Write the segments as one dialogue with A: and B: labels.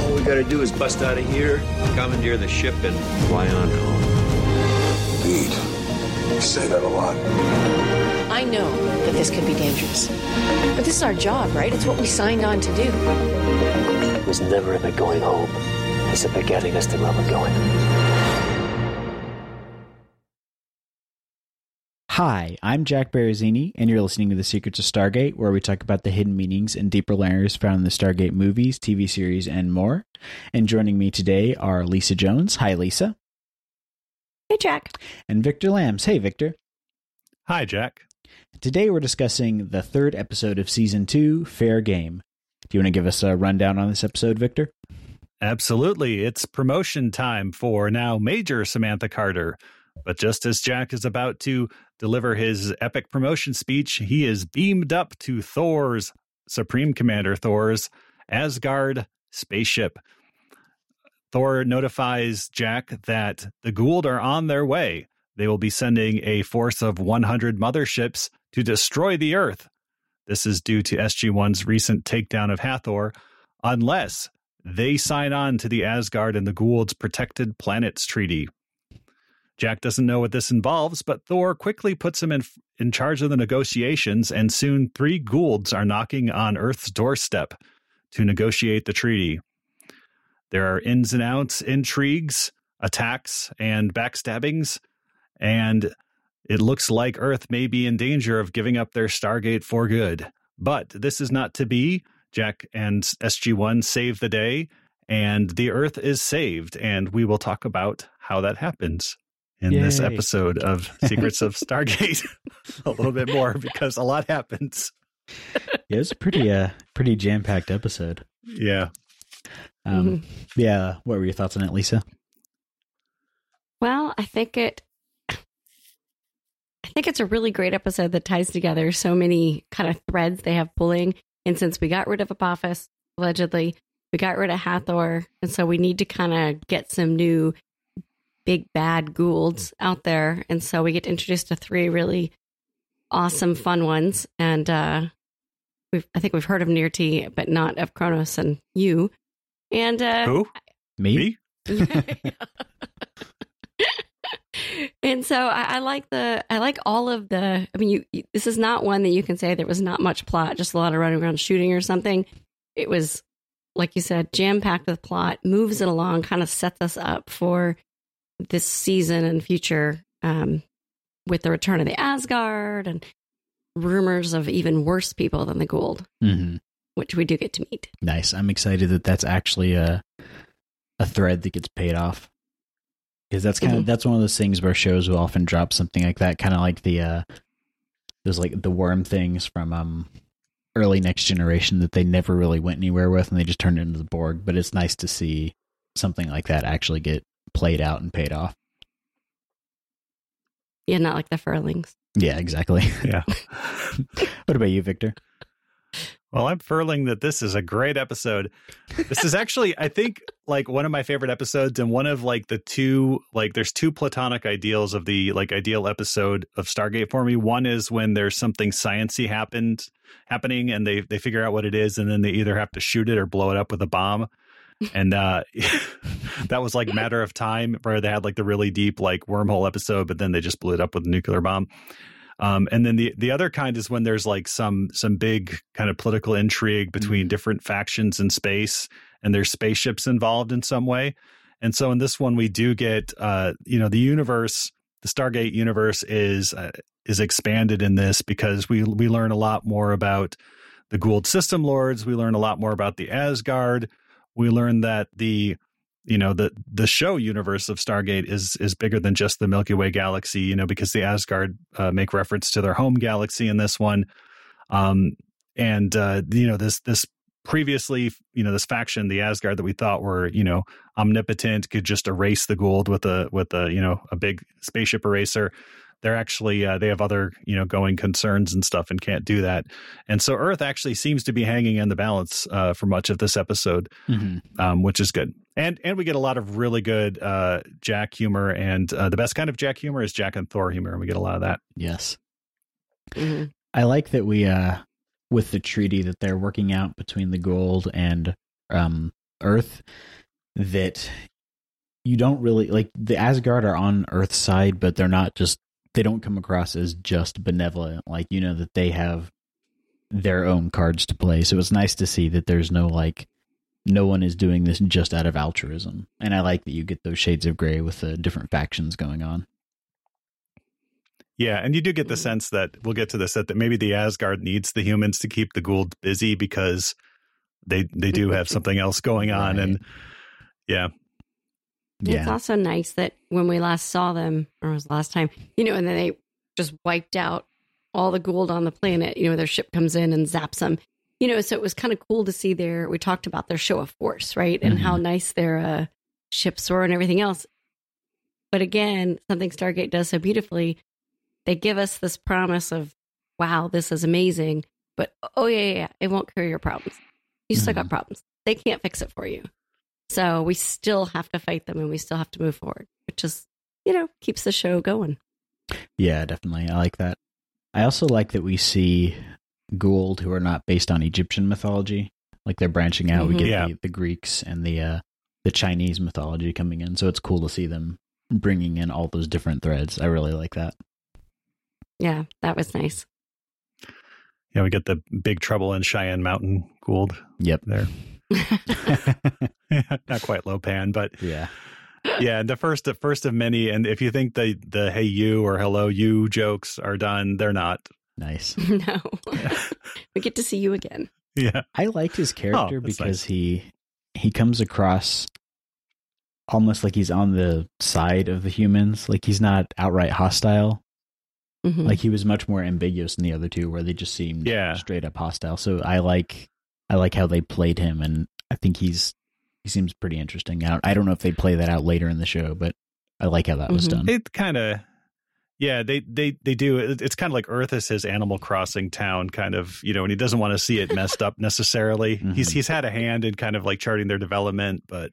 A: All we gotta do is bust out of here, commandeer the ship, and fly on home.
B: Indeed. You say that a lot.
C: I know that this could be dangerous. But this is our job, right? It's what we signed on to do.
D: It was never about going home. It's about getting us to where we're going.
E: Hi, I'm Jack Barazzini, and you're listening to The Secrets of Stargate, where we talk about the hidden meanings and deeper layers found in the Stargate movies, TV series, and more. And joining me today are Lisa Jones. Hi, Lisa.
F: Hey, Jack.
E: And Victor Lambs. Hey, Victor.
G: Hi, Jack.
E: Today we're discussing the third episode of Season 2, Fair Game. Do you want to give us a rundown on this episode, Victor?
G: Absolutely. It's promotion time for now Major Samantha Carter. But just as Jack is about to deliver his epic promotion speech, he is beamed up to Thor's, Supreme Commander Thor's Asgard spaceship. Thor notifies Jack that the Goa'uld are on their way. They will be sending a force of 100 motherships to destroy the Earth. This is due to SG 1's recent takedown of Hathor, unless they sign on to the Asgard and the Goa'uld's Protected Planets Treaty. Jack doesn't know what this involves, but Thor quickly puts him in, in charge of the negotiations, and soon three Goa'ulds are knocking on Earth's doorstep to negotiate the treaty. There are ins and outs, intrigues, attacks, and backstabbings, and it looks like Earth may be in danger of giving up their Stargate for good. But this is not to be. Jack and SG 1 save the day, and the Earth is saved, and we will talk about how that happens in
E: Yay.
G: this episode of Secrets of Stargate a little bit more because a lot happens.
E: Yeah, it was a pretty, uh, pretty jam packed episode.
G: Yeah.
E: Um, Yeah, what were your thoughts on it, Lisa?
F: Well, I think it. I think it's a really great episode that ties together so many kind of threads they have pulling. And since we got rid of Apophis, allegedly, we got rid of Hathor. And so we need to kind of get some new big bad Goa'ulds out there. And so we get introduced to three really awesome, fun ones. And uh, we've, I think we've heard of Nirrti, but not of Cronus and Yu. And uh,
G: Who?
E: Me?
G: Me?
F: and so I, I like the I like all of the. I mean, you, you this is not one that you can say there was not much plot, just a lot of running around shooting or something. It was like you said, jam packed with plot, moves it along, kind of sets us up for this season and future um, with the return of the Asgard and rumors of even worse people than the Goa'uld,
E: Mm-hmm.
F: which we do get to meet.
E: Nice. I'm excited that that's actually a a thread that gets paid off. Because that's kind of
F: Mhm.
E: that's one of those things where shows will often drop something like that, kind of like the uh there's like the worm things from um early next generation that they never really went anywhere with and they just turned it into the Borg. But it's nice to see something like that actually get played out and paid off.
F: Yeah, not like the Furlings.
E: Yeah, exactly.
G: Yeah.
E: what about you, Victor?
G: Well, I'm furling that this is a great episode. This is actually, I think, like one of my favorite episodes, and one of like the two, like there's two platonic ideals of the like ideal episode of Stargate for me. One is when there's something sciency happened happening, and they they figure out what it is, and then they either have to shoot it or blow it up with a bomb. And uh that was like matter of time where they had like the really deep like wormhole episode, but then they just blew it up with a nuclear bomb. Um, and then the the other kind is when there's like some some big kind of political intrigue between different factions in space, and there's spaceships involved in some way. And so in this one, we do get uh, you know the universe, the Stargate universe is uh, is expanded in this because we we learn a lot more about the Goa'uld System Lords. We learn a lot more about the Asgard. We learn that the you know the the show universe of Stargate is is bigger than just the Milky Way galaxy. You know because the Asgard uh, make reference to their home galaxy in this one, um, and uh, you know this this previously, you know, this faction, the Asgard that we thought were, you know, omnipotent, could just erase the Goa'uld with a with a, you know, a big spaceship eraser. They're actually uh, they have other, you know, going concerns and stuff and can't do that. And so Earth actually seems to be hanging in the balance uh, for much of this episode,
E: Mm-hmm.
G: um, which is good. And and we get a lot of really good uh, Jack humor, and uh, the best kind of Jack humor is Jack and Thor humor, and we get a lot of that.
E: Yes.
F: Mhm.
E: I like that we uh with the treaty that they're working out between the Goa'uld and um Earth that you don't really like the Asgard are on Earth's side, but they're not just they don't come across as just benevolent. Like you know that they have their own cards to play. So it's nice to see that there's no like no one is doing this just out of altruism. And I like that you get those shades of gray with the different factions going on.
G: Yeah, and you do get the sense that we'll get to this that, that maybe the Asgard needs the humans to keep the Goa'uld busy because they they do have something else going on,
E: Right.
G: and yeah,
F: It's also nice that when we last saw them, or it was last time, you know, and then they just wiped out all the Goa'uld on the planet. You know, their ship comes in and zaps them. You know, so it was kind of cool to see their. We talked about their show of force, right, and how nice their uh, ships were and everything else. But again, something Stargate does so beautifully, they give us this promise of, "Wow, this is amazing," but oh yeah, yeah, yeah it won't cure your problems. You still got problems. They can't fix it for you. So we still have to fight them and we still have to move forward, which is, you know, keeps the show going.
E: Yeah, definitely. I like that. I also like that we see Goa'uld who are not based on Egyptian mythology. Like they're branching out. We
F: Mhm.
E: get
G: Yeah.
E: the, the Greeks and the uh, the Chinese mythology coming in. So it's cool to see them bringing in all those different threads. I really like that.
F: Yeah, that was nice.
G: yeah, we get the big trouble in Cheyenne Mountain Goa'uld
E: Yep.
G: there. Not quite Lo Pan, but
E: Yeah.
G: yeah, the first the first of many. And if you think the the hey you or hello you jokes are done, they're not.
E: Nice.
F: no, we get to see you again.
G: Yeah,
E: I liked his character
G: Oh,
E: because
G: nice.
E: he he comes across almost like he's on the side of the humans. Like he's not outright hostile.
F: Mhm.
E: Like he was much more ambiguous than the other two, where they just seemed
G: Yeah.
E: straight up hostile. So I like I like how they played him, and I think he's he seems pretty interesting. I don't, I don't know if they play that out later in the show, but I like how that was
F: Mhm.
E: done.
G: it kind of. Yeah, they they they do. It's kind of like Earth is his Animal Crossing town, kind of you know, and he doesn't want to see it messed up necessarily. He's
E: Mhm.
G: he's had a hand in kind of like charting their development, but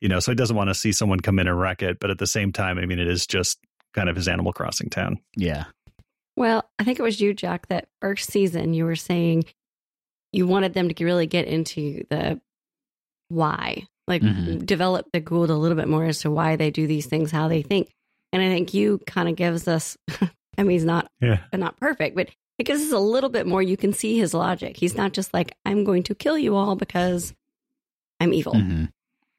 G: you know, so he doesn't want to see someone come in and wreck it. But at the same time, I mean, it is just kind of his Animal Crossing town.
E: yeah,
F: Well, I think it was you, Jack, that first season you were saying you wanted them to really get into the why, like
E: Mhm.
F: develop the Goa'uld a little bit more as to why they do these things, how they think. And I think Yu kind of gives us, I mean, he's not
G: Yeah,
F: not perfect, but it gives us a little bit more. You can see his logic. He's not just like, I'm going to kill you all because I'm evil.
E: Mhm.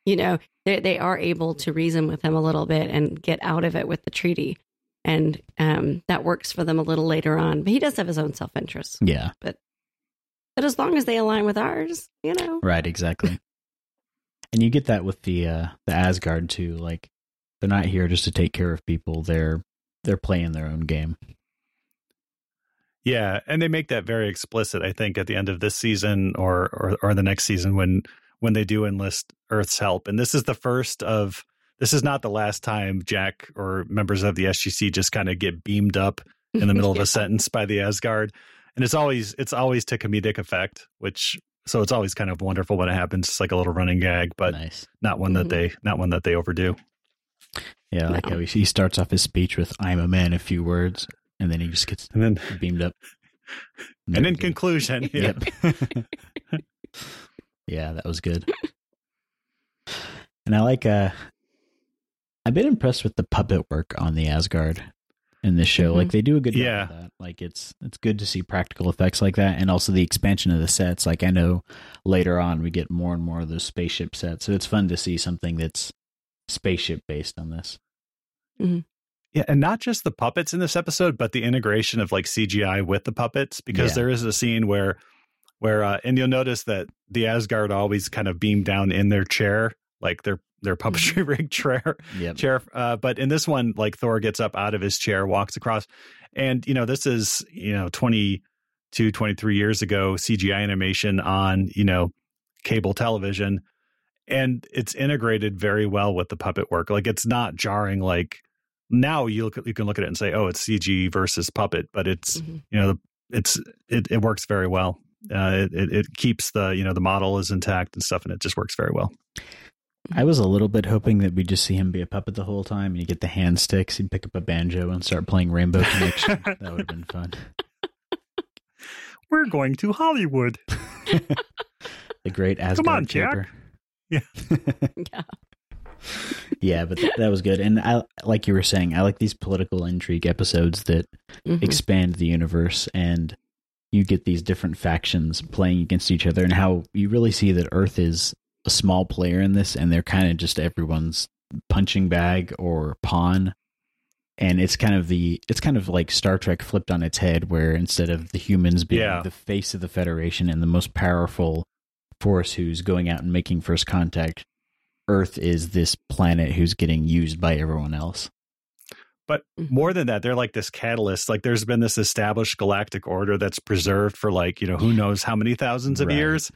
F: You know, they, they are able to reason with him a little bit and get out of it with the treaty. And um, that works for them a little later on. But he does have his own self interest.
E: yeah,
F: But as long as they align with ours, you know.
E: right, exactly. and you get that with the uh, the Asgard too. Like they're not here just to take care of people. They're they're playing their own game.
G: yeah, and they make that very explicit. I think at the end of this season or or or the next season when when they do enlist Earth's help, and this is the first of. This is not the last time Jack or members of the SGC just kind of get beamed up in the middle of a sentence by the Asgard. And it's always it's always to comedic effect, which so it's always kind of wonderful when it happens. It's like a little running gag, but
E: nice.
G: not one that they not one that they overdo.
E: Yeah, I like
F: No.
E: how he, he starts off his speech with "I'm a man," a few words, and then he just gets
G: And then
E: beamed up.
G: and in
E: good.
G: conclusion, yeah.
E: Yep. yeah, that was good. And I like uh I've been impressed with the puppet work on the Asgard in this show.
F: Mhm.
E: Like they do a good job
G: Yeah.
E: of that. Like it's it's good to see practical effects like that and also the expansion of the sets. Like I know later on we get more and more of those spaceship sets. So it's fun to see something that's spaceship based on this.
G: Yeah, and not just the puppets in this episode, but the integration of like CGI with the puppets, because
E: Yeah.
G: there is a scene where, where, uh, and you'll notice that the Asgard always kind of beam down in their chair, like their their puppetry rig chair,
E: Yep.
G: chair. Uh, but in this one, like Thor gets up out of his chair, walks across, and you know this is you know 22, 23 years ago CGI animation on you know cable television, and it's integrated very well with the puppet work. Like it's not jarring. Like now you look, you can look at it and say, oh, it's CG versus puppet, but it's
F: Mhm.
G: you know it's it, it works very well. Uh, it it keeps the you know the model is intact and stuff, and it just works very well.
E: I was a little bit hoping that we'd just see him be a puppet the whole time, and you get the hand sticks, he'd pick up a banjo and start playing Rainbow Connection. that would have been fun.
G: We're going to Hollywood.
E: The great Asgard
G: Come on, Jack. Yeah.
F: Yeah.
E: Yeah, but th- that was good. And I, like you were saying, I like these political intrigue episodes that
F: Mhm.
E: expand the universe and you get these different factions playing against each other and how you really see that Earth is a small player in this and they're kind of just everyone's punching bag or pawn. And it's kind of the it's kind of like Star Trek flipped on its head where instead of the humans being
G: Yeah.
E: the face of the Federation and the most powerful force who's going out and making first contact, Earth is this planet who's getting used by everyone else.
G: But
F: Mhm.
G: more than that, they're like this catalyst. Like there's been this established galactic order that's preserved for like, you know, who knows how many thousands of
E: Right.
G: years.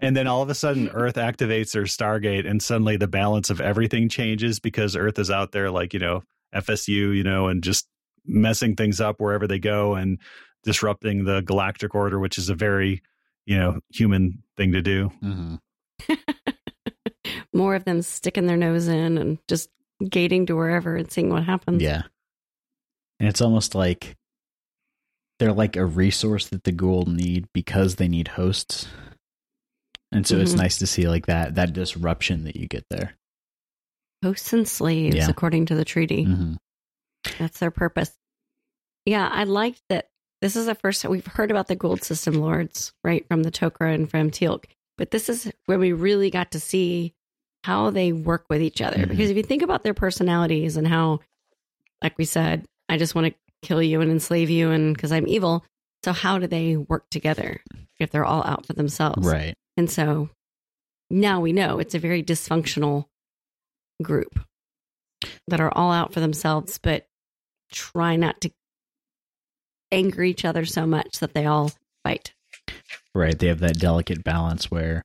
G: And then all of a sudden Earth activates their Stargate and suddenly the balance of everything changes because Earth is out there like, you know, FSU, you know, and just messing things up wherever they go and disrupting the galactic order, which is a very, you know, human thing to do.
E: Mm-hmm.
F: More of them sticking their nose in and just gating to wherever and seeing what happens.
E: Yeah. And it's almost like they're like a resource that the Goa'uld need because they need hosts. And so it's
F: Mhm.
E: nice to see like that that disruption that you get there.
F: Hosts and slaves,
E: Yeah.
F: according to the treaty.
E: hmm
F: That's their purpose. Yeah, I liked that. This is the first time we've heard about the Goa'uld system lords, right, from the Tok'ra and from Teal'c. But this is where we really got to see how they work with each other.
E: Mhm.
F: Because if you think about their personalities and how, like we said, I just want to kill you and enslave you, and because I'm evil. So how do they work together if they're all out for themselves?
E: Right.
F: And so now we know it's a very dysfunctional group that are all out for themselves, but try not to anger each other so much that they all fight.
E: Right. They have that delicate balance where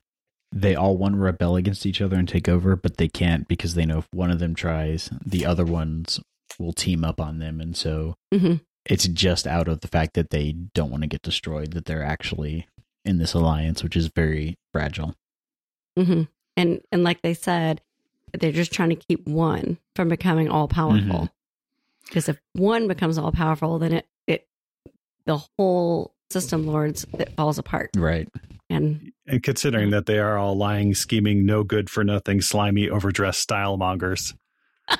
E: they all want to rebel against each other and take over, but they can't because they know if one of them tries, the other ones will team up on them. And so
F: Mhm.
E: it's just out of the fact that they don't want to get destroyed that they're actually in this alliance, which is very fragile.
F: hmm And and like they said, they're just trying to keep one from becoming all powerful.
E: Mhm.
F: Because if one becomes all powerful, then it it the whole system lords it falls apart.
E: Right.
F: And
G: And considering that they are all lying, scheming, no good for nothing, slimy, overdressed style mongers.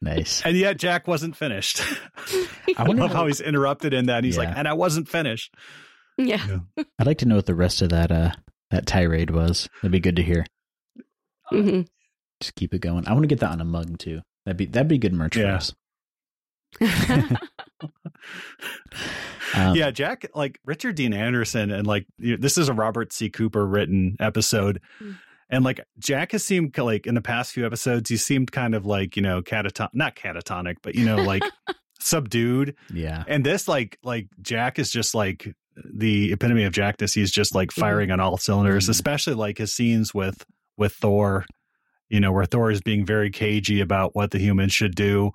E: Nice.
G: And yet Jack wasn't finished.
E: I
G: I love how he's interrupted in that. And he's like, and I wasn't finished.
F: Yeah.
E: I'd like to know what the rest of that uh that tirade was. That'd be good to hear.
F: hmm
E: Just keep it going. I want to get that on a mug too. That'd be that'd be good merch
G: Yeah.
E: for us. Um,
G: yeah, Jack, like Richard Dean Anderson, and like you- this is a Robert C. Cooper written episode.
F: Mm.
G: And like Jack has seemed like in the past few episodes, he seemed kind of like, you know, cataton not catatonic, but you know, like subdued.
E: Yeah.
G: And this like like Jack is just like the epitome of Jackness. He's just like firing on all cylinders,
E: Mhm.
G: especially like his scenes with with Thor, you know, where Thor is being very cagey about what the humans should do.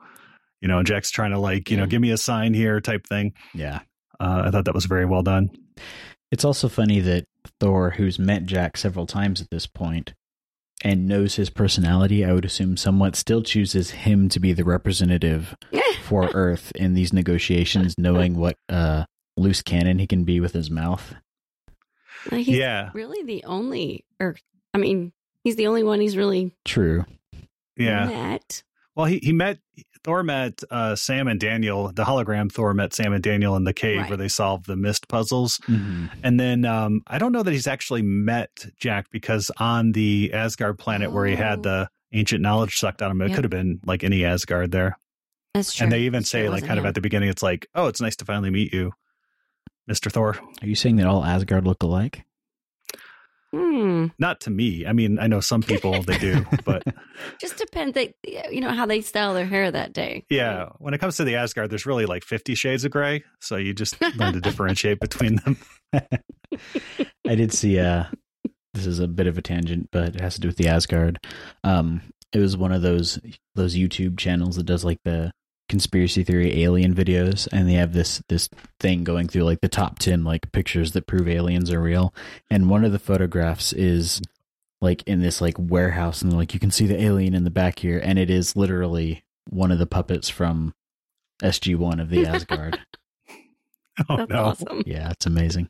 G: You know, and Jack's trying to like, you know, give me a sign here type thing.
E: Yeah.
G: Uh, I thought that was very well done.
E: It's also funny that Thor, who's met Jack several times at this point and knows his personality, I would assume somewhat still chooses him to be the representative for Earth in these negotiations, knowing what uh, loose cannon he can be with his mouth.
F: He's
G: yeah,
F: really the only, or I mean, he's the only one he's really
E: True.
G: yeah.
F: met.
G: Well, he he met Thor met uh, Sam and Daniel. The hologram Thor met Sam and Daniel in the cave
F: Right.
G: where they solved the mist puzzles.
E: Mm-hmm.
G: And then um, I don't know that he's actually met Jack because on the Asgard planet where he had
F: Oh.
G: the ancient knowledge sucked out of him, it
F: Yep.
G: could have been like any Asgard there.
F: That's true.
G: And they even
F: That's
G: say
F: true,
G: like
F: wasn't
G: kind of
F: him.
G: at the beginning, it's like, oh, it's nice to finally meet you, Mister Thor.
E: Are you saying that all Asgard look alike?
F: Hmm.
G: Not to me. I mean, I know some people they do, but
F: Just depends. They, you know, how they style their hair that day.
G: yeah, when it comes to the Asgard, there's really like 50 shades of gray. So you just learn to differentiate between them.
E: I did see uh this is a bit of a tangent, but it has to do with the Asgard. Um it was one of those those YouTube channels that does like the conspiracy theory alien videos and they have this this thing going through like the top 10 like pictures that prove aliens are real and one of the photographs is like in this like warehouse and like you can see the alien in the back here and it is literally one of the puppets from SG1 of the Asgard.
G: Oh,
F: That's
G: no.
F: awesome.
E: Yeah, it's amazing.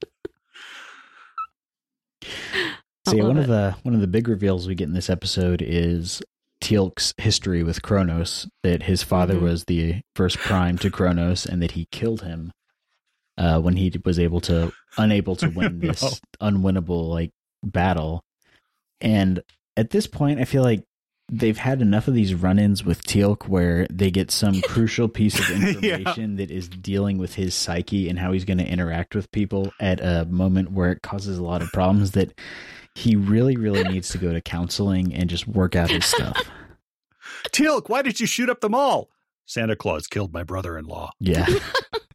F: I
E: So yeah, one
F: it.
E: of the one of the big reveals we get in this episode is Teal'c's history with Cronus. That his father
F: Mhm.
E: was the first prime to Cronus, and that he killed him uh, when he was able to unable to win
G: No.
E: this unwinnable like battle. And at this point, I feel like they've had enough of these run-ins with Teal'c where they get some crucial piece of
G: Yeah.
E: information that is dealing with his psyche and how he's going to interact with people at a moment where it causes a lot of problems that he really really needs to go to counseling and just work out his stuff.
G: Teal'c, why did you shoot up the mall? Santa Claus killed my brother in law.
E: Yeah.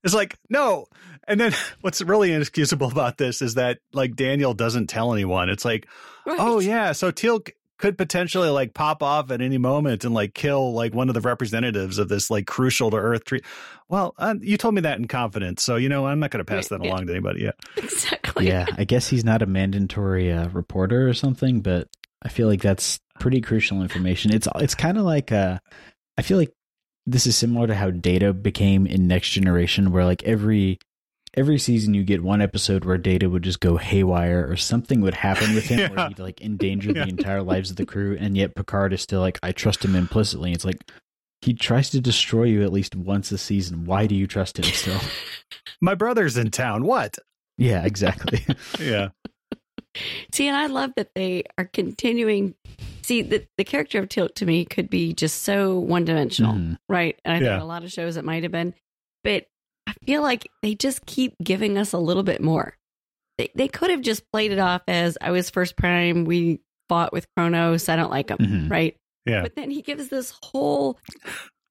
G: It's like, no. And then what's really inexcusable about this is that like Daniel doesn't tell anyone. It's like,
F: Right.
G: oh yeah, so Teal'c could potentially like pop off at any moment and like kill like one of the representatives of this like crucial to Earth tree. Well, uh, you told me that in confidence, so you know I'm not going to pass
F: Right,
G: that
F: yeah.
G: along to anybody yet.
F: Exactly.
E: yeah, I guess he's not a mandatory uh, reporter or something, but I feel like that's pretty crucial information. It's it's kind of like uh, I feel like this is similar to how Data became in Next Generation, where like every every season you get one episode where Data would just go haywire or something would happen with him
G: Yeah.
E: where he'd like endanger
G: Yeah.
E: the entire lives of the crew, and yet Picard is still like I trust him implicitly. It's like he tries to destroy you at least once a season. Why do you trust him still?
G: My brother's in town. What?
E: yeah, exactly.
G: Yeah.
F: See, and I love that they are continuing. See, the, the character of Teal'c to me could be just so one dimensional,
E: Mhm.
F: right? And I think a lot of shows it might have been, but I feel like they just keep giving us a little bit more. They, they could have just played it off as I was first prime, we fought with Cronus, I don't like him,
E: Mhm.
F: right?
G: Yeah.
F: But then he gives this whole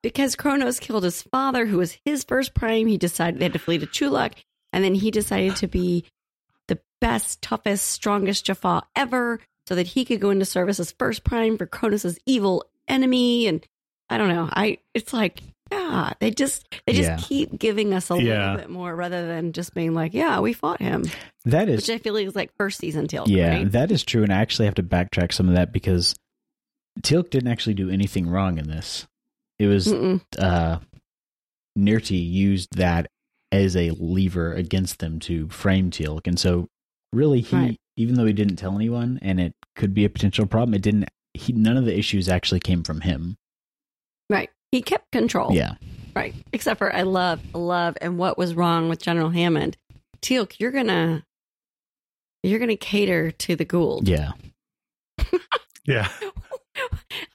F: because Cronus killed his father, who was his first prime. He decided they had to flee to Chulak, and then he decided to be the best, toughest, strongest Jaffa ever, so that he could go into service as first prime for Cronus' evil enemy. And I don't know. I it's like yeah, they just they just
E: Yeah.
F: keep giving us a
G: Yeah.
F: little bit more rather than just being like, yeah, we fought him,
E: That is
F: which I feel like is like first season Teal'c.
E: Yeah,
F: right?
E: that is true, and I actually have to backtrack some of that because Teal'c didn't actually do anything wrong in this. It was
F: Mm-mm.
E: uh, Nirrti used that as a lever against them to frame Teal'c, and so really, he
F: Right.
E: even though he didn't tell anyone, and it could be a potential problem, it didn't. He none of the issues actually came from him.
F: right. He kept control.
E: Yeah,
F: Right. Except for I love, love, and what was wrong with General Hammond. Teal'c, you're gonna you're gonna cater to the Goa'uld.
E: yeah,
G: Yeah.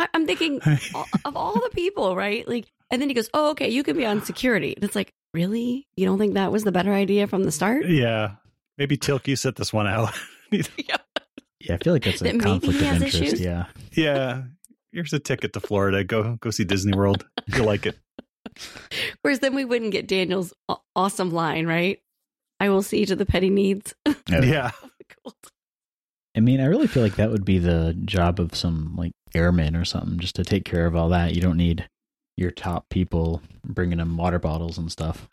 F: I- I'm thinking of all the people, right? Like, and then he goes, "Oh, okay, you can be on security." And it's like, really? You don't think that was the better idea from the start?
G: Yeah. Maybe Teal'c, you set this one out.
E: yeah. I feel like that's a
F: That maybe
E: conflict
F: he
E: of interest.
F: issues?
E: Yeah,
G: yeah. Here's a ticket to Florida. Go go see Disney World. You like it.
F: Whereas then we wouldn't get Daniel's awesome line, right? I will see to the petty needs.
G: Yeah.
E: I mean, I really feel like that would be the job of some like airmen or something, just to take care of all that. You don't need your top people bringing them water bottles and stuff.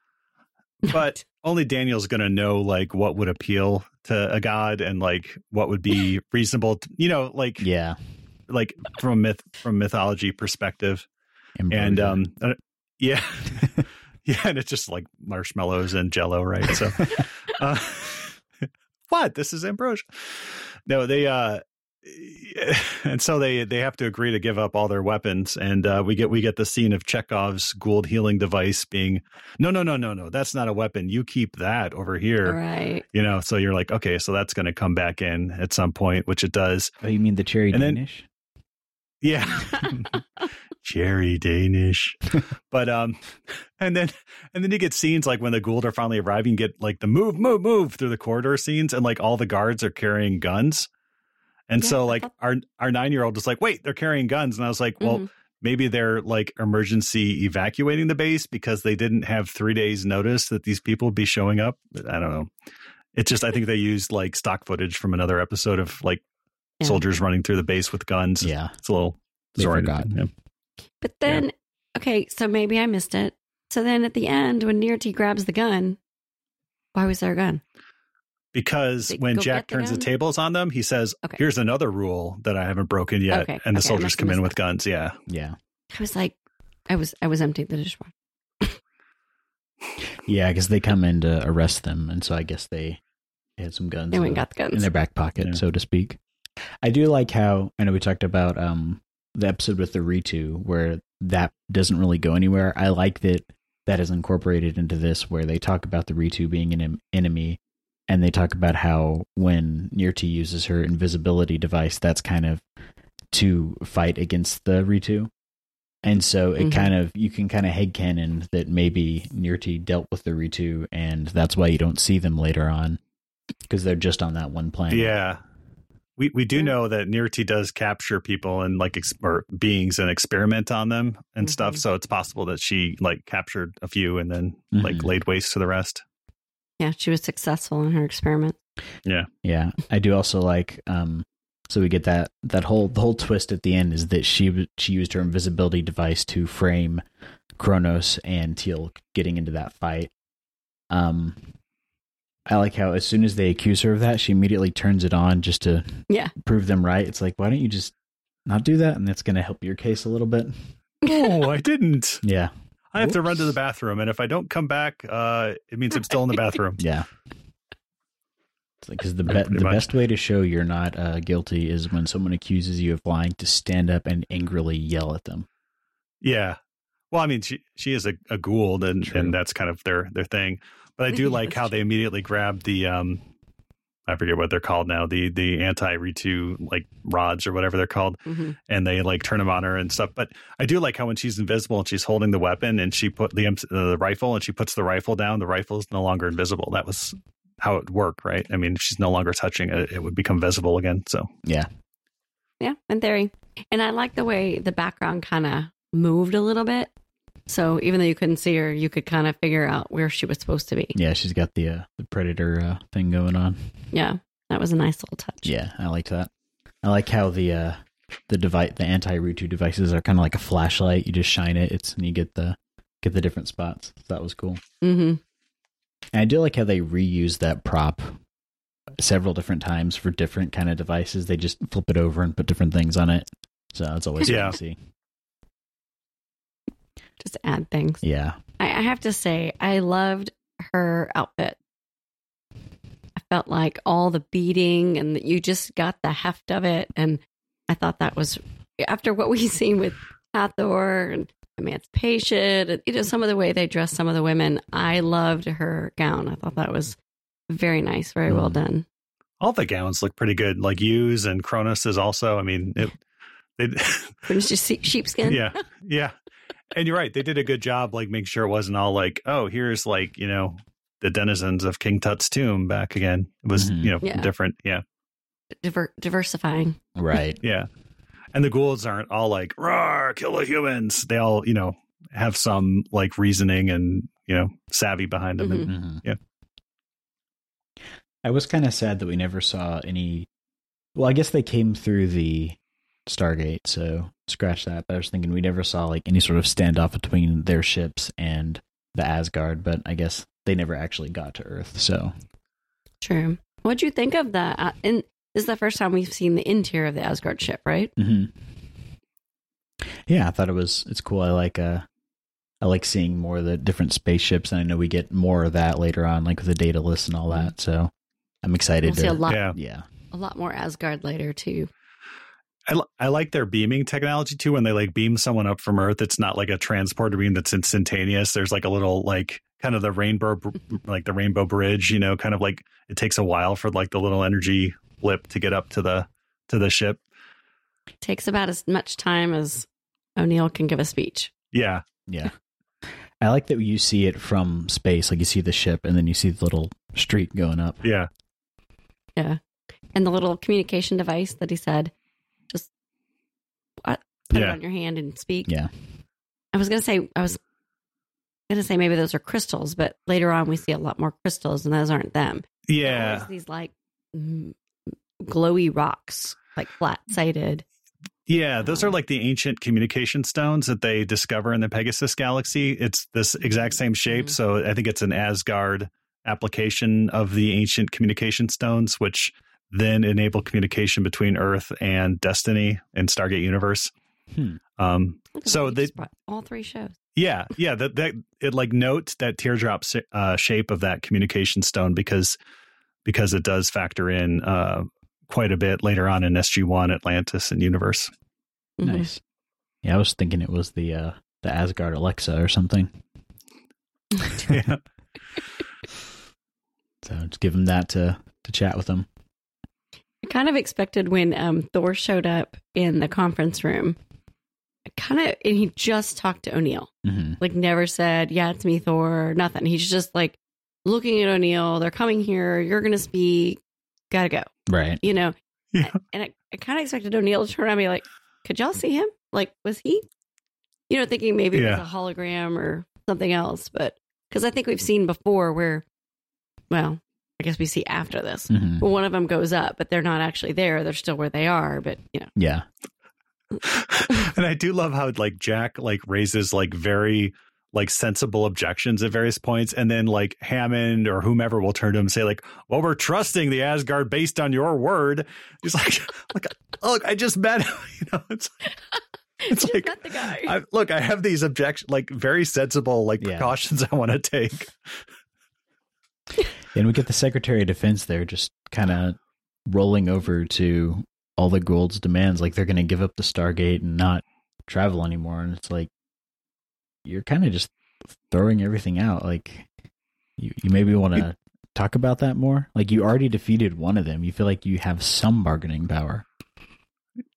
G: But only Daniel's going to know like what would appeal to a god and like what would be reasonable, to, you know, like
E: Yeah,
G: like from a myth from mythology perspective. And
E: Ambrosia.
G: um uh, yeah. yeah, and it's just like marshmallows and jello, right? So uh, what? This is ambrosia. No, they uh and so they they have to agree to give up all their weapons and uh we get we get the scene of Chekhov's Goa'uld healing device being no no no no no that's not a weapon you keep that over here
F: right.
G: you know so you're like okay so that's going to come back in at some point which it does
E: oh, you mean the cherry
G: and then-
E: Danish?
G: Yeah. Jerry Danish. but um and then and then you get scenes like when the Goa'uld are finally arriving, you get like the move, move, move through the corridor scenes, and like all the guards are carrying guns. And
F: Yeah,
G: so like our our nine year old was like, wait, they're carrying guns, and I was like, well,
F: Mhm.
G: maybe they're like emergency evacuating the base because they didn't have three days notice that these people would be showing up. I don't know. It's just I think they used like stock footage from another episode of like
F: Yeah.
G: soldiers running through the base with guns.
E: Yeah.
G: It's a little
E: They
G: disorienting. Yeah.
F: But then, okay, so maybe I missed it. So then at the end, when Nirrti grabs the gun, why was there a gun?
G: Because
F: They
G: when Jack
F: get the
G: turns the tables on them, he says,
F: Okay.
G: "Here's another rule that I haven't broken yet,"
F: Okay,
G: and the
F: okay,
G: soldiers come in with
F: that.
G: guns. Yeah,
E: Yeah.
F: I was like, I was I was emptying the dishwasher.
E: Yeah, because they come in to arrest them, and so I guess they had some guns
F: They went
E: in,
F: and got the guns.
E: in their back pocket,
G: Yeah.
E: so to speak. I do like how I know we talked about um the episode with the Reetou where that doesn't really go anywhere. I like that that is incorporated into this where they talk about the Reetou being an enemy and they talk about how when Nirrti uses her invisibility device that's kind of to fight against the Reetou. And so it
F: Mhm.
E: kind of you can kind of headcanon that maybe Nirrti dealt with the Reetou and that's why you don't see them later on because they're just on that one planet.
G: yeah. We we do
F: Yeah.
G: know that Nirrti does capture people and like ex- or beings and experiment on them and stuff.
F: Mhm.
G: So it's possible that she like captured a few and then like
E: Mhm.
G: laid waste to the rest.
F: Yeah, she was successful in her experiment.
E: Yeah, yeah. I do also like. Um, so we get that that whole the whole twist at the end is that she she used her invisibility device to frame Cronus and Teal'c getting into that fight. Um, I like how as soon as they accuse her of that, she immediately turns it on just to
F: Yeah.
E: prove them right. It's like, why don't you just not do that, and that's going to help your case a little bit.
G: oh, I didn't.
E: Yeah,
G: I have to run to the bathroom, and if I don't come back, uh, it means I'm still in the bathroom.
E: yeah. Because the be- the
G: much.
E: best way to show you're not uh, guilty is when someone accuses you of lying to stand up and angrily yell at them.
G: Yeah. Well, I mean, she she is a, a Goa'uld, and
E: True.
G: and that's kind of their their thing. But I do like
F: that's
G: how they immediately grab the um, I forget what they're called now, the the anti Reetou like rods or whatever they're called,
F: hmm
G: and they like turn them on her and stuff. But I do like how when she's invisible and she's holding the weapon and she put the uh, the rifle and she puts the rifle down, the rifle is no longer invisible. That was how it worked, right? I mean, if she's no longer touching it, it would become visible again. So
E: Yeah,
F: Yeah, in theory. And I like the way the background kind of moved a little bit. So even though you couldn't see her, you could kind of figure out where she was supposed to be.
E: yeah. She's got the uh, the predator uh, thing going on.
F: Yeah, that was a nice little touch.
E: Yeah, I liked that. I like how the uh, the device, the anti Reetou devices are kind of like a flashlight. You just shine it, it's and you get the get the different spots. That was cool.
F: Mm-hmm.
E: And I do like how they reuse that prop several different times for different kind of devices. They just flip it over and put different things on it. So it's always
G: Yeah.
E: fun to see.
F: Just add things.
E: Yeah.
F: I, I have to say, I loved her outfit. I felt like all the beating and that you just got the heft of it. And I thought that was after what we've seen with Hathor and Emancipation, and you know, some of the way they dressed some of the women. I loved her gown. I thought that was very nice, very well
E: Mm.
F: done.
G: all the gowns look pretty good, like Yu's and Cronus is also. I mean, it, they.
F: But it's just sheepskin.
G: yeah yeah and you're right they did a good job like making sure it wasn't all like oh here's like you know the denizens of king tut's tomb back again it was
E: Mhm.
G: you know
F: Yeah.
G: different yeah
F: Diver- diversifying.
E: Right.
G: yeah and the ghouls aren't all like roar kill the humans they all you know have some like reasoning and you know savvy behind them and
E: Mhm.
G: Yeah.
E: I was kind of sad that we never saw any. Well, I guess they came through the Stargate, so scratch that. But I was thinking we never saw like any sort of standoff between their ships and the Asgard, but I guess they never actually got to Earth. So
F: True. What'd you think of that? Uh, and this is the first time we've seen the interior of the Asgard ship, right?
E: Mm-hmm. yeah, I thought it was it's cool. I like uh, I like seeing more of the different spaceships, and I know we get more of that later on, like with the Daedalus and all that. So I'm excited.
F: We'll see a lot,
G: yeah
E: Yeah,
F: a lot more Asgard later too.
G: I, I like their beaming technology too. When they like beam someone up from Earth, it's not like a transporter beam that's instantaneous. There's like a little like kind of the rainbow, like the rainbow bridge. You know, kind of like it takes a while for like the little energy blip to get up to the to the ship.
F: Takes about as much time as O'Neill can give a speech.
G: Yeah,
E: Yeah. I like that you see it from space. Like you see the ship and then you see the little streak going up.
G: yeah,
F: Yeah. And the little communication device that he said, just uh, put it on your hand and speak.
E: Yeah.
F: I was gonna say I was gonna say maybe those are crystals, but later on we see a lot more crystals, and those aren't them.
G: Yeah.
F: always these like mm, glowy rocks, like flat sided.
G: Yeah, those are like the ancient communication stones that they discover in the Pegasus galaxy. It's this exact same shape.
F: Mhm.
G: So I think it's an Asgard application of the ancient communication stones, which then enable communication between Earth and Destiny and Stargate Universe.
E: Hmm.
G: Um, So
F: that,
G: they-
F: brought all three shows.
G: yeah, yeah, that that it like note that teardrop uh, shape of that communication stone because because it does factor in uh, quite a bit later on in SG One, Atlantis, and Universe.
F: Mhm.
E: Nice. Yeah, I was thinking it was the uh the Asgard Alexa or something.
G: yeah.
E: So just give him that to to chat with him.
F: I kind of expected when um, Thor showed up in the conference room. Kind of, and he just talked to O'Neill.
E: hmm
F: Like, never said, "Yeah, it's me, Thor." Nothing. He's just like looking at O'Neill. They're coming here. You're going to speak. Gotta go.
E: Right.
F: You know.
G: Yeah.
F: And I, I kind of expected O'Neill to turn around and be like, "Could y'all see him? Like, was he?" You know, thinking maybe it was a hologram or something else. But because I think we've seen before where, well, I guess we see after this.
E: hmm
F: one of them goes up, but they're not actually there. They're still where they are. But you know,
E: Yeah.
G: and I do love how like Jack like raises like very like sensible objections at various points, and then like Hammond or whomever will turn to him and say like, "Well, we're trusting the Asgard based on your word." He's like, "Look, look, I just met him." You know, it's it's
F: Just
G: like,
F: the guy.
G: I, look, I have these objections, like very sensible like
E: Yeah.
G: precautions I want to take.
E: And we get the Secretary of Defense there just kind of rolling over to all the Goa'uld's demands. Like they're going to give up the Stargate and not travel anymore. And it's like, you're kind of just throwing everything out. Like, you, you maybe want to talk about that more. Like, you already defeated one of them. You feel like you have some bargaining power.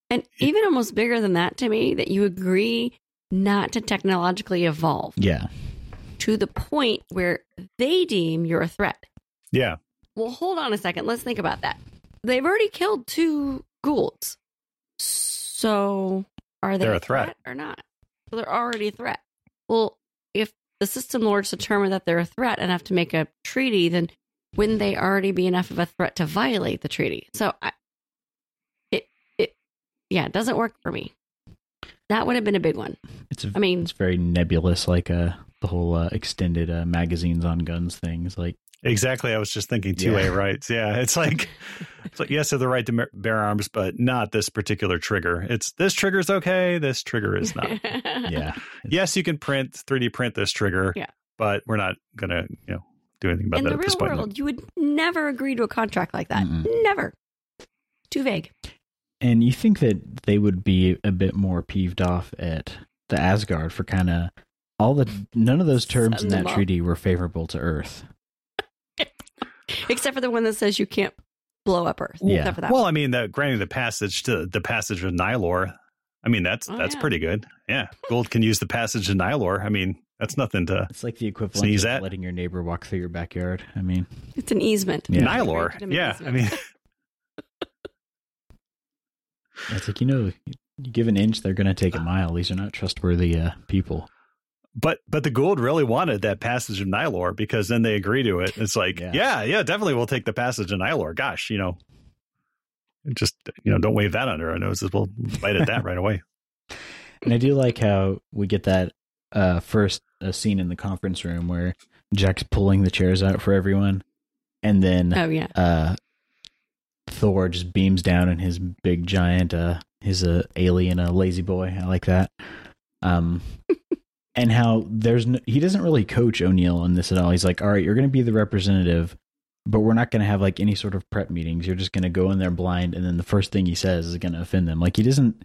F: and even almost bigger than that to me, that you agree not to technologically evolve
E: Yeah.
F: To the point where they deem you're a threat.
G: Yeah,
F: Well, hold on a second. Let's think about that. They've already killed two ghouls. so are they
G: They're a threat.
F: or not? So they're already a threat. Well, if the system lords determine that they're a threat and have to make a treaty, then wouldn't they already be enough of a threat to violate the treaty? So, I, it it yeah, it doesn't work for me. That would have been a big one.
E: It's a,
F: I mean,
E: it's very nebulous, like uh, the whole uh, extended uh, magazines on guns things. Like,
G: exactly. I was just thinking two A
E: Yeah.
G: rights. Yeah, it's like it's like yes, they have the right to bear arms, but not this particular trigger. It's this trigger's okay. This trigger is not.
E: yeah.
G: yes, you can print 3D print this trigger.
F: Yeah.
G: But we're not gonna, you know, do anything about
F: In
G: that
F: the
G: at this
F: real
G: point.
F: world, you would never agree to a contract like that.
E: Mm-mm.
F: Never. Too vague.
E: And you think that they would be a bit more peeved off at the Asgard for kind of all the none of those terms in that
F: up.
E: treaty were favorable to Earth.
F: Except for the one that says you can't blow up Earth.
E: Yeah.
F: Except for that
G: Well,
F: one.
G: I mean, the granting the passage to the passage of Nylor. I mean, that's
F: Oh,
G: that's
F: yeah.
G: pretty good. Yeah, Goa'uld can use the passage of Nylor. I mean, that's nothing to
E: It's like the equivalent
G: Sneeze
E: of
G: at.
E: letting your neighbor walk through your backyard. I mean,
F: It's an easement.
E: Yeah.
G: Nylor.
F: Granted him an
G: Yeah, I mean,
E: it's like you know, you give an inch, they're going to take a mile. These are not trustworthy uh, people.
G: But but the Goa'uld really wanted that passage of Nylor because then they agree to it. It's like,
E: Yeah.
G: yeah, yeah, definitely, we'll take the passage of Nylor. Gosh, you know, just you know, don't wave that under our noses. We'll bite at that right away.
E: And I do like how we get that uh, first uh, scene in the conference room where Jack's pulling the chairs out for everyone, and then
F: Oh yeah.
E: uh Thor just beams down in his big giant uh his uh, alien uh, lazy boy. I like that. Um and how there's no, he doesn't really coach O'Neill in this at all. He's like, "All right, you're going to be the representative, but we're not going to have like any sort of prep meetings. You're just going to go in there blind and then the first thing he says is going to offend them." Like he doesn't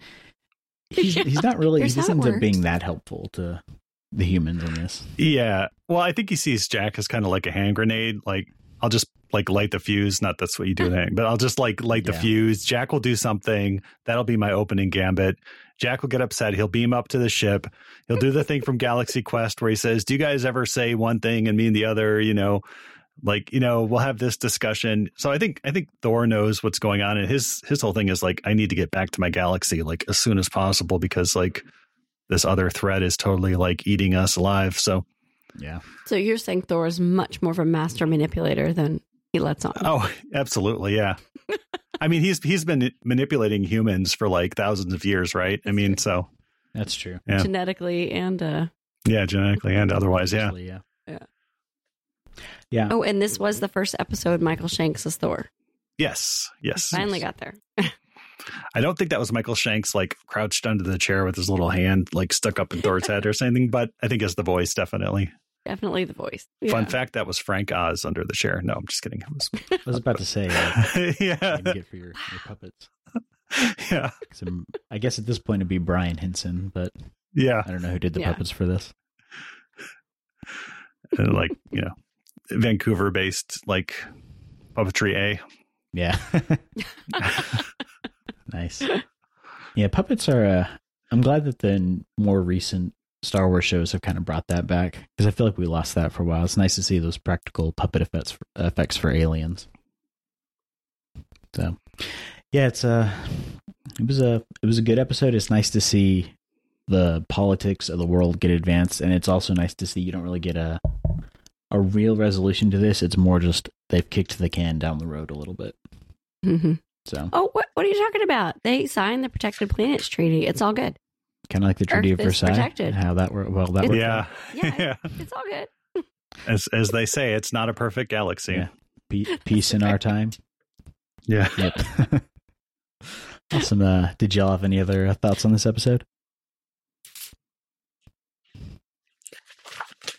E: he's he's not really he
F: Here's how
E: doesn't end up being that helpful to the humans in this.
G: Yeah. Well, I think he sees Jack as kind of like a hand grenade. Like, I'll just like light the fuse. Not that's what you do, but I'll just like light the
E: Yeah.
G: fuse. Jack will do something. That'll be my opening gambit. Jack will get upset. He'll beam up to the ship. He'll do the thing from Galaxy Quest where he says, Do you guys ever say one thing and mean the other? You know, like you know we'll have this discussion so i think i think thor knows what's going on and his his whole thing is like i need to get back to my galaxy like as soon as possible because like this other threat is totally like eating us alive so
E: Yeah.
F: So you're saying Thor is much more of a master manipulator than he lets on.
G: oh absolutely yeah i mean he's he's been manipulating humans for like thousands of years right i mean so
E: That's true.
G: yeah
F: Genetically and uh
G: yeah genetically and otherwise yeah
E: yeah.
F: Yeah.
E: Yeah.
F: oh, and this was the first episode Michael Shanks as Thor.
G: yes yes
F: Finally got there.
G: I don't think that was Michael Shanks like crouched under the chair with his little hand like stuck up in Thor's head or something, but I think it's the voice, definitely.
F: Definitely the voice.
G: Fun fact that was Frank Oz under the chair. No, I'm just kidding. It was,
E: I was about to say, uh,
G: yeah,
E: what do you get for your, your puppets?
G: yeah,
E: 'Cause I'm- I guess at this point it'd be Brian Henson, but
G: yeah.
E: I don't know who did the
F: Yeah.
E: puppets for this.
G: And, like you know, Vancouver based like puppetry A.
E: Yeah. nice. Yeah, puppets are. Uh, I'm glad that the more recent Star Wars shows have kind of brought that back because I feel like we lost that for a while. It's nice to see those practical puppet effects effects for aliens. So, yeah, it's a. It was a it was a good episode. It's nice to see the politics of the world get advanced, and it's also nice to see you don't really get a a real resolution to this. It's more just they've kicked the can down the road a little bit.
F: Mhm.
E: So
F: Oh, what what are you talking about? They signed the Protected Planets Treaty. It's all good.
E: Kind of like the Treaty
F: Earth
E: of Versailles.
F: protected.
E: How that worked? Well, that worked.
G: Yeah,
F: Yeah,
G: yeah.
F: It's all good.
G: As as they say, it's not a perfect galaxy.
E: Yeah. Pe- peace in our time.
G: Yeah.
E: Yep. awesome. Uh, did y'all have any other uh, thoughts on this episode?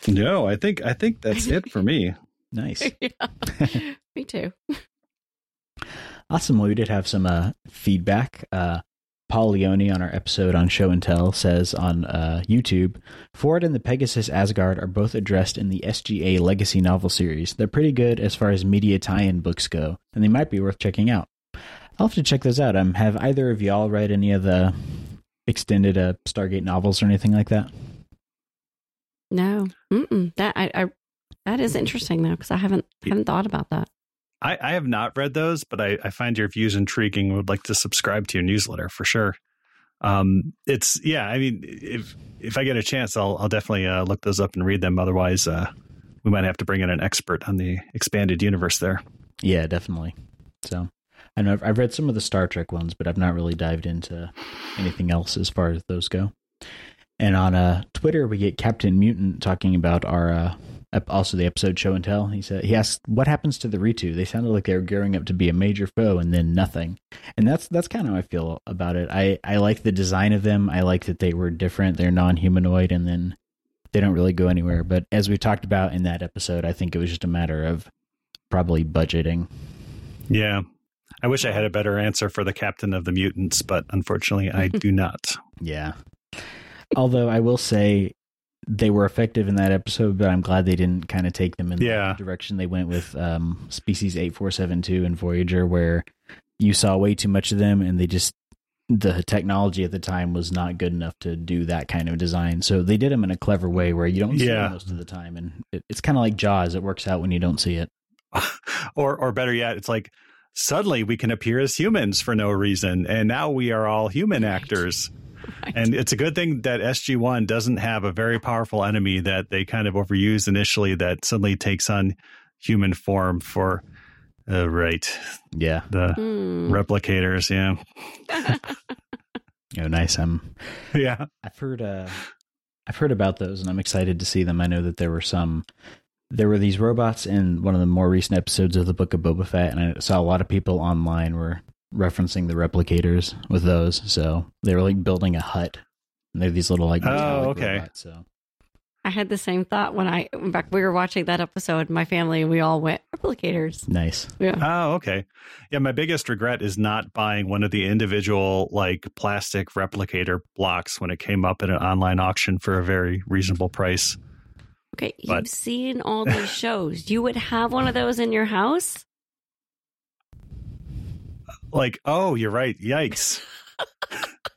G: No, I think I think that's it for me.
E: Nice.
F: yeah. Me too.
E: Awesome. Well, we did have some uh, feedback. Uh, Paul Leone on our episode on Show and Tell says on uh, YouTube, Ford and the Pegasus Asgard are both addressed in the SGA Legacy novel series. They're pretty good as far as media tie-in books go, and they might be worth checking out. I'll have to check those out. Um, have either of y'all read any of the extended uh, Stargate novels or anything like that?
F: No, Mm-mm. that I, I that is interesting though because I haven't haven't thought about that.
G: I, I have not read those, but I, I find your views intriguing. Would like to subscribe to your newsletter for sure. Um, it's yeah. I mean, if if I get a chance, I'll I'll definitely uh, look those up and read them. Otherwise, uh, we might have to bring in an expert on the expanded universe there.
E: Yeah, definitely. So I know I've, I've read some of the Star Trek ones, but I've not really dived into anything else as far as those go. And on uh, Twitter, we get Captain Mutant talking about our uh, also the episode show and tell. He said he asked what happens to the Reetou. They sounded like they were gearing up to be a major foe, and then nothing. And that's that's kind of how I feel about it. I I like the design of them. I like that they were different. They're non humanoid, and then they don't really go anywhere. But as we talked about in that episode, I think it was just a matter of probably budgeting.
G: Yeah, I wish I had a better answer for the captain of the mutants, but unfortunately, I do not.
E: Yeah. Although I will say they were effective in that episode, but I'm glad they didn't kind of take them in
G: Yeah.
E: the direction they went with um, Species 8472 and Voyager, where you saw way too much of them and they just, the technology at the time was not good enough to do that kind of design. So they did them in a clever way where you don't see
G: Yeah.
E: it most of the time. And it, it's kind of like Jaws. It works out when you don't see it.
G: or or better yet, it's like suddenly we can appear as humans for no reason, and now we are all human actors. And it's a good thing that SG One doesn't have a very powerful enemy that they kind of overuse initially that suddenly takes on human form for uh, right
E: Yeah.
G: the
F: Mm.
G: replicators. Yeah,
E: Oh, nice. I'm,
G: yeah,
E: I've heard uh I've heard about those and I'm excited to see them. I know that there were some there were these robots in one of the more recent episodes of the Book of Boba Fett and I saw a lot of people online were referencing the replicators with those. So they were like building a hut. And they're these little like
G: Oh, okay.
E: robots, so
F: I had the same thought when I in fact we were watching that episode. My family we all went replicators.
E: nice.
F: Yeah.
G: Oh, okay. Yeah, my biggest regret is not buying one of the individual like plastic replicator blocks when it came up at an online auction for a very reasonable price.
F: Okay,
G: But-
F: you've seen all these shows. You would have one of those in your house?
G: Like, oh, you're right. Yikes.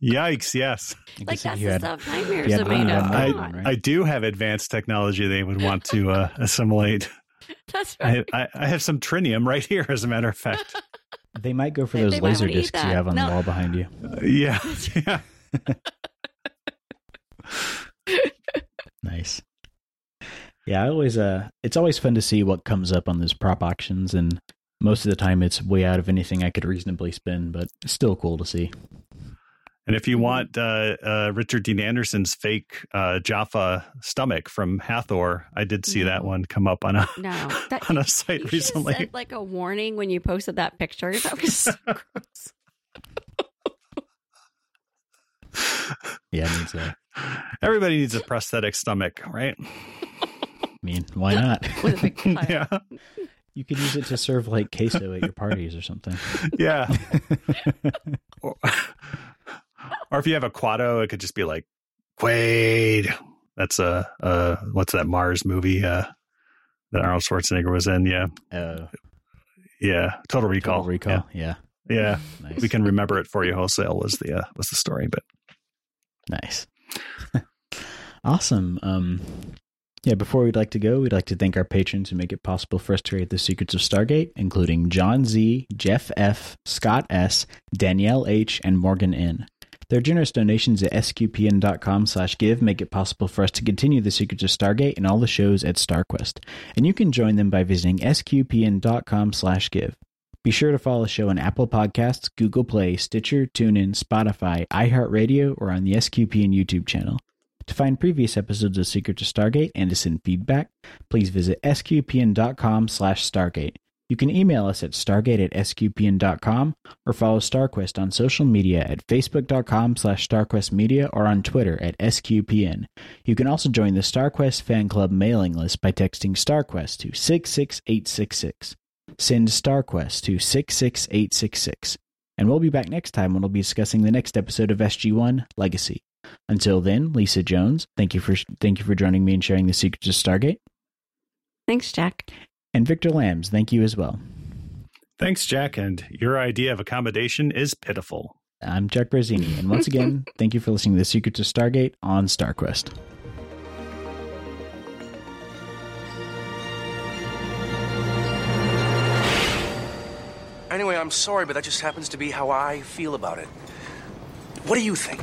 G: Yikes, yes.
E: I
F: Like that's the
E: had-
F: stuff nightmares
E: you had
F: are made of.
E: of
G: I,
F: on.
E: right.
G: I do have advanced technology they would want to uh, assimilate.
F: That's right.
G: I, I, I have some trinium right here, as a matter of fact.
E: They might go for those
F: they
E: laser discs you have on
F: No.
E: the wall behind you.
G: Uh, yeah, yeah.
E: Nice. Yeah, I always uh it's always fun to see what comes up on those prop auctions and most of the time it's way out of anything I could reasonably spend, but it's still cool to see.
G: And if you want uh, uh, Richard Dean Anderson's fake uh, Jaffa stomach from Hathor, I did see that one come up on a
F: No, that,
G: on a site
F: should have
G: recently.
F: said like a warning when you posted that picture. That was so gross.
E: Yeah, it needs a,
G: Everybody needs a prosthetic stomach, right?
E: I mean, why not?
F: With a big pile.
G: yeah,
E: You could use it to serve like queso at your parties or something.
G: yeah. or, or if you have a Kuato, it could just be like Quaid. That's a uh, what's that Mars movie uh, that Arnold Schwarzenegger was in? Yeah,
E: Uh,
G: yeah. Total Recall.
E: Total Recall. Yeah.
G: Yeah, yeah.
E: Nice.
G: We can remember it for you wholesale was the uh, was the story, but
E: Nice. awesome. Um, yeah, before we'd like to go, we'd like to thank our patrons who make it possible for us to create the secrets of Stargate, including John Z, Jeff F, Scott S, Danielle H, and Morgan N. Their generous donations at sqpn.com slash give make it possible for us to continue the secrets of Stargate and all the shows at StarQuest. And you can join them by visiting sqpn.com slash give. Be sure to follow the show on Apple Podcasts, Google Play, Stitcher, TuneIn, Spotify, iHeartRadio, or on the SQPN YouTube channel. To find previous episodes of Secret to Stargate and to send feedback, please visit sqpn.com slash stargate. You can email us at stargate at sqpn.com or follow StarQuest on social media at facebook.com slash starquestmedia or on Twitter at sqpn. You can also join the StarQuest fan club mailing list by texting StarQuest to 66866 send StarQuest to 66866. And we'll be back next time when we'll be discussing the next episode of SG1 Legacy. Until then, Lisa Jones, thank you for thank you for joining me and sharing the secrets of Stargate.
F: Thanks, Jack.
E: And Victor Lambs, thank you as well.
G: thanks, Jack. And your idea of accommodation is pitiful.
E: I'm Jack Brazzini, and once again, thank you for listening to the Secrets of Stargate on StarQuest.
H: Anyway, I'm sorry, but that just happens to be how I feel about it. What do you think?